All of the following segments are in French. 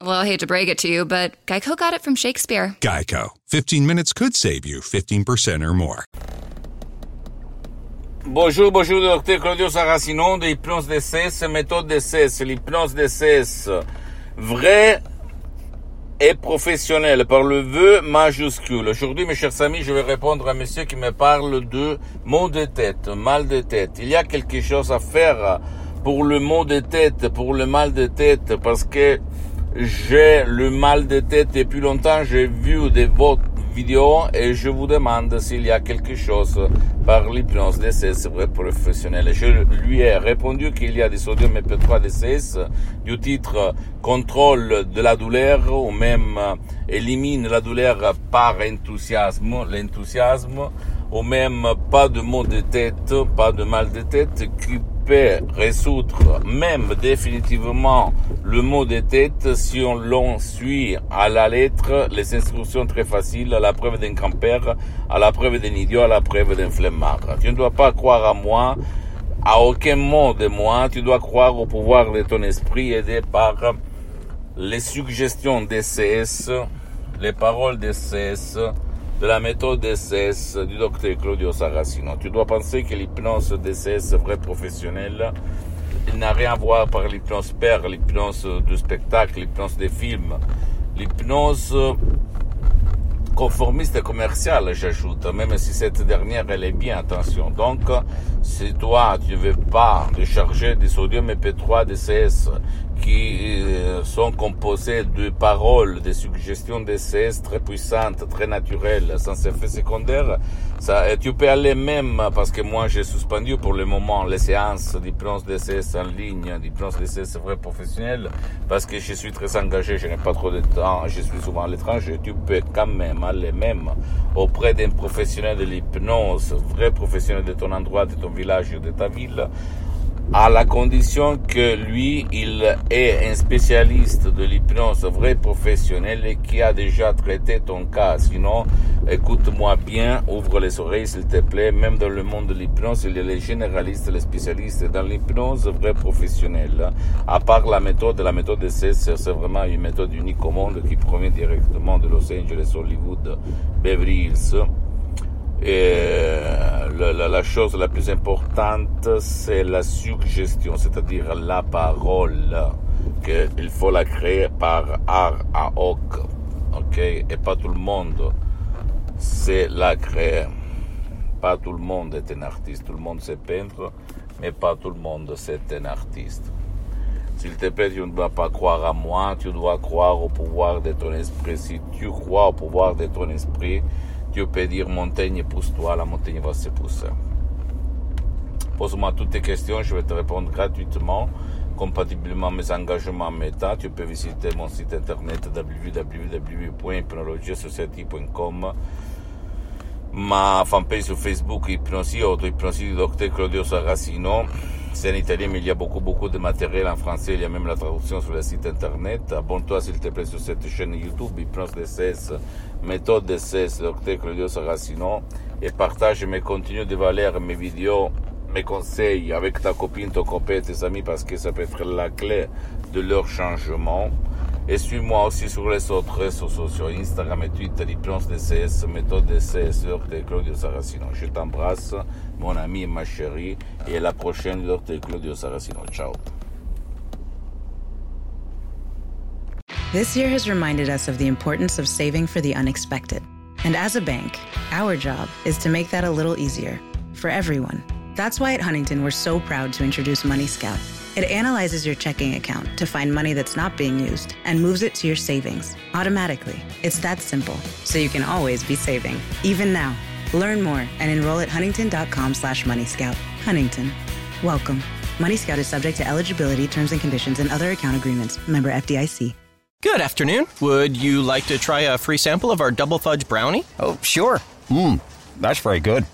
Well, I hate to break it to you, but Geico got it from Shakespeare. Geico. 15 minutes could save you 15% or more. Bonjour, bonjour, docteur Claudio Saracino de l'hypnose DCS, méthode DCS, l'hypnose DCS, vrai et professionnel par le vœu majuscule. Aujourd'hui, mes chers amis, je vais répondre à monsieur qui me parle de maux de tête, mal de tête. Il y a quelque chose à faire pour le maux de tête, pour le mal de tête, parce que j'ai le mal de tête depuis longtemps. J'ai vu des votre vidéos et je vous demande s'il y a quelque chose par l'hypnose DCS vrai professionnel. Je lui ai répondu qu'il y a des sodium MP3 DCS du titre contrôle de la douleur ou même élimine la douleur par enthousiasme, l'enthousiasme ou même pas de maux de tête, pas de mal de tête qui résoudre même définitivement le mot de tête si on l'on suit à la lettre les instructions très faciles à la preuve d'un grand-père, à la preuve d'un idiot, à la preuve d'un flemmard. Tu ne dois pas croire à moi, à aucun mot de moi, tu dois croire au pouvoir de ton esprit aidé par les suggestions CS, les paroles CS, de la méthode DCS du docteur Claudio Saracino. Tu dois penser que l'hypnose DCS vrai professionnel n'a rien à voir par l'hypnose père, l'hypnose du spectacle, l'hypnose des films, l'hypnose conformiste et commerciale, j'ajoute, même si cette dernière, elle est bien, attention. Donc, si toi, tu ne veux pas décharger des sodium MP3 DCS qui euh, sont composés de paroles, de suggestions DCS très puissantes, très naturelles, sans effet secondaire, ça, tu peux aller même, parce que moi j'ai suspendu pour le moment les séances d'hypnose DCS en ligne, d'hypnose DCS vrai professionnel, parce que je suis très engagé, je n'ai pas trop de temps, je suis souvent à l'étranger, tu peux quand même aller même auprès d'un professionnel de l'hypnose, vrai professionnel de ton endroit, de ton village ou de ta ville, à la condition que lui, il est un spécialiste de l'hypnose vrai professionnel et qui a déjà traité ton cas. Sinon, écoute-moi bien, ouvre les oreilles s'il te plaît. Même dans le monde de l'hypnose, il y a les généralistes, les spécialistes. Dans l'hypnose vrai professionnel, à part la méthode, la méthode de c'est vraiment une méthode unique au monde qui provient directement de Los Angeles, Hollywood, Beverly Hills. Et la, la, chose la plus importante, c'est la suggestion, c'est-à-dire la parole, qu'il faut la créer par art à hoc, ok, et pas tout le monde sait la créer. Pas tout le monde est un artiste, tout le monde sait peindre, mais pas tout le monde c'est un artiste. S'il te plaît, tu ne dois pas croire à moi, tu dois croire au pouvoir de ton esprit. Si tu crois au pouvoir de ton esprit, tu peux dire montagne, pousse-toi, la montagne va se pousser. Pose-moi toutes tes questions, je vais te répondre gratuitement, compatiblement à mes engagements méta. Tu peux visiter mon site internet www.hypnologiasociety.com ma fanpage sur Facebook Hypnosie, auto-hypnosie du docteur Claudio Saracino. C'est en italien, mais il y a beaucoup, beaucoup de matériel en français. Il y a même la traduction sur le site internet. Abonne-toi, s'il te plaît, sur cette chaîne YouTube, Hypnose DCS, méthode DCS, docteur Claudio Saracino. Et partage mes contenus de valeur, mes vidéos, mes conseils avec ta copine, ton copain, tes amis, parce que ça peut être la clé de leur changement. Et suis-moi aussi sur les autres réseaux sociaux, Instagram et Twitter, Hypnose DCS, méthode DCS. Claudio Saracino. Je t'embrasse, mon ami et ma chérie, et à la prochaine. Claudio Saracino. Ciao. This year has reminded us of the importance of saving for the unexpected. And as a bank, our job is to make that a little easier for everyone. That's why at Huntington, we're so proud to introduce Money Scout. It analyzes your checking account to find money that's not being used and moves it to your savings automatically. It's that simple, so you can always be saving, even now. Learn more and enroll at huntington.com slash moneyscout. Huntington. Welcome. Money Scout is subject to eligibility, terms and conditions, and other account agreements. Member FDIC. Good afternoon. Would you like to try a free sample of our double fudge brownie? Oh, sure. Mmm, that's very good.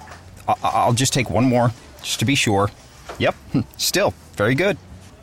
I- I'll just take one more, just to be sure. Yep, still very good.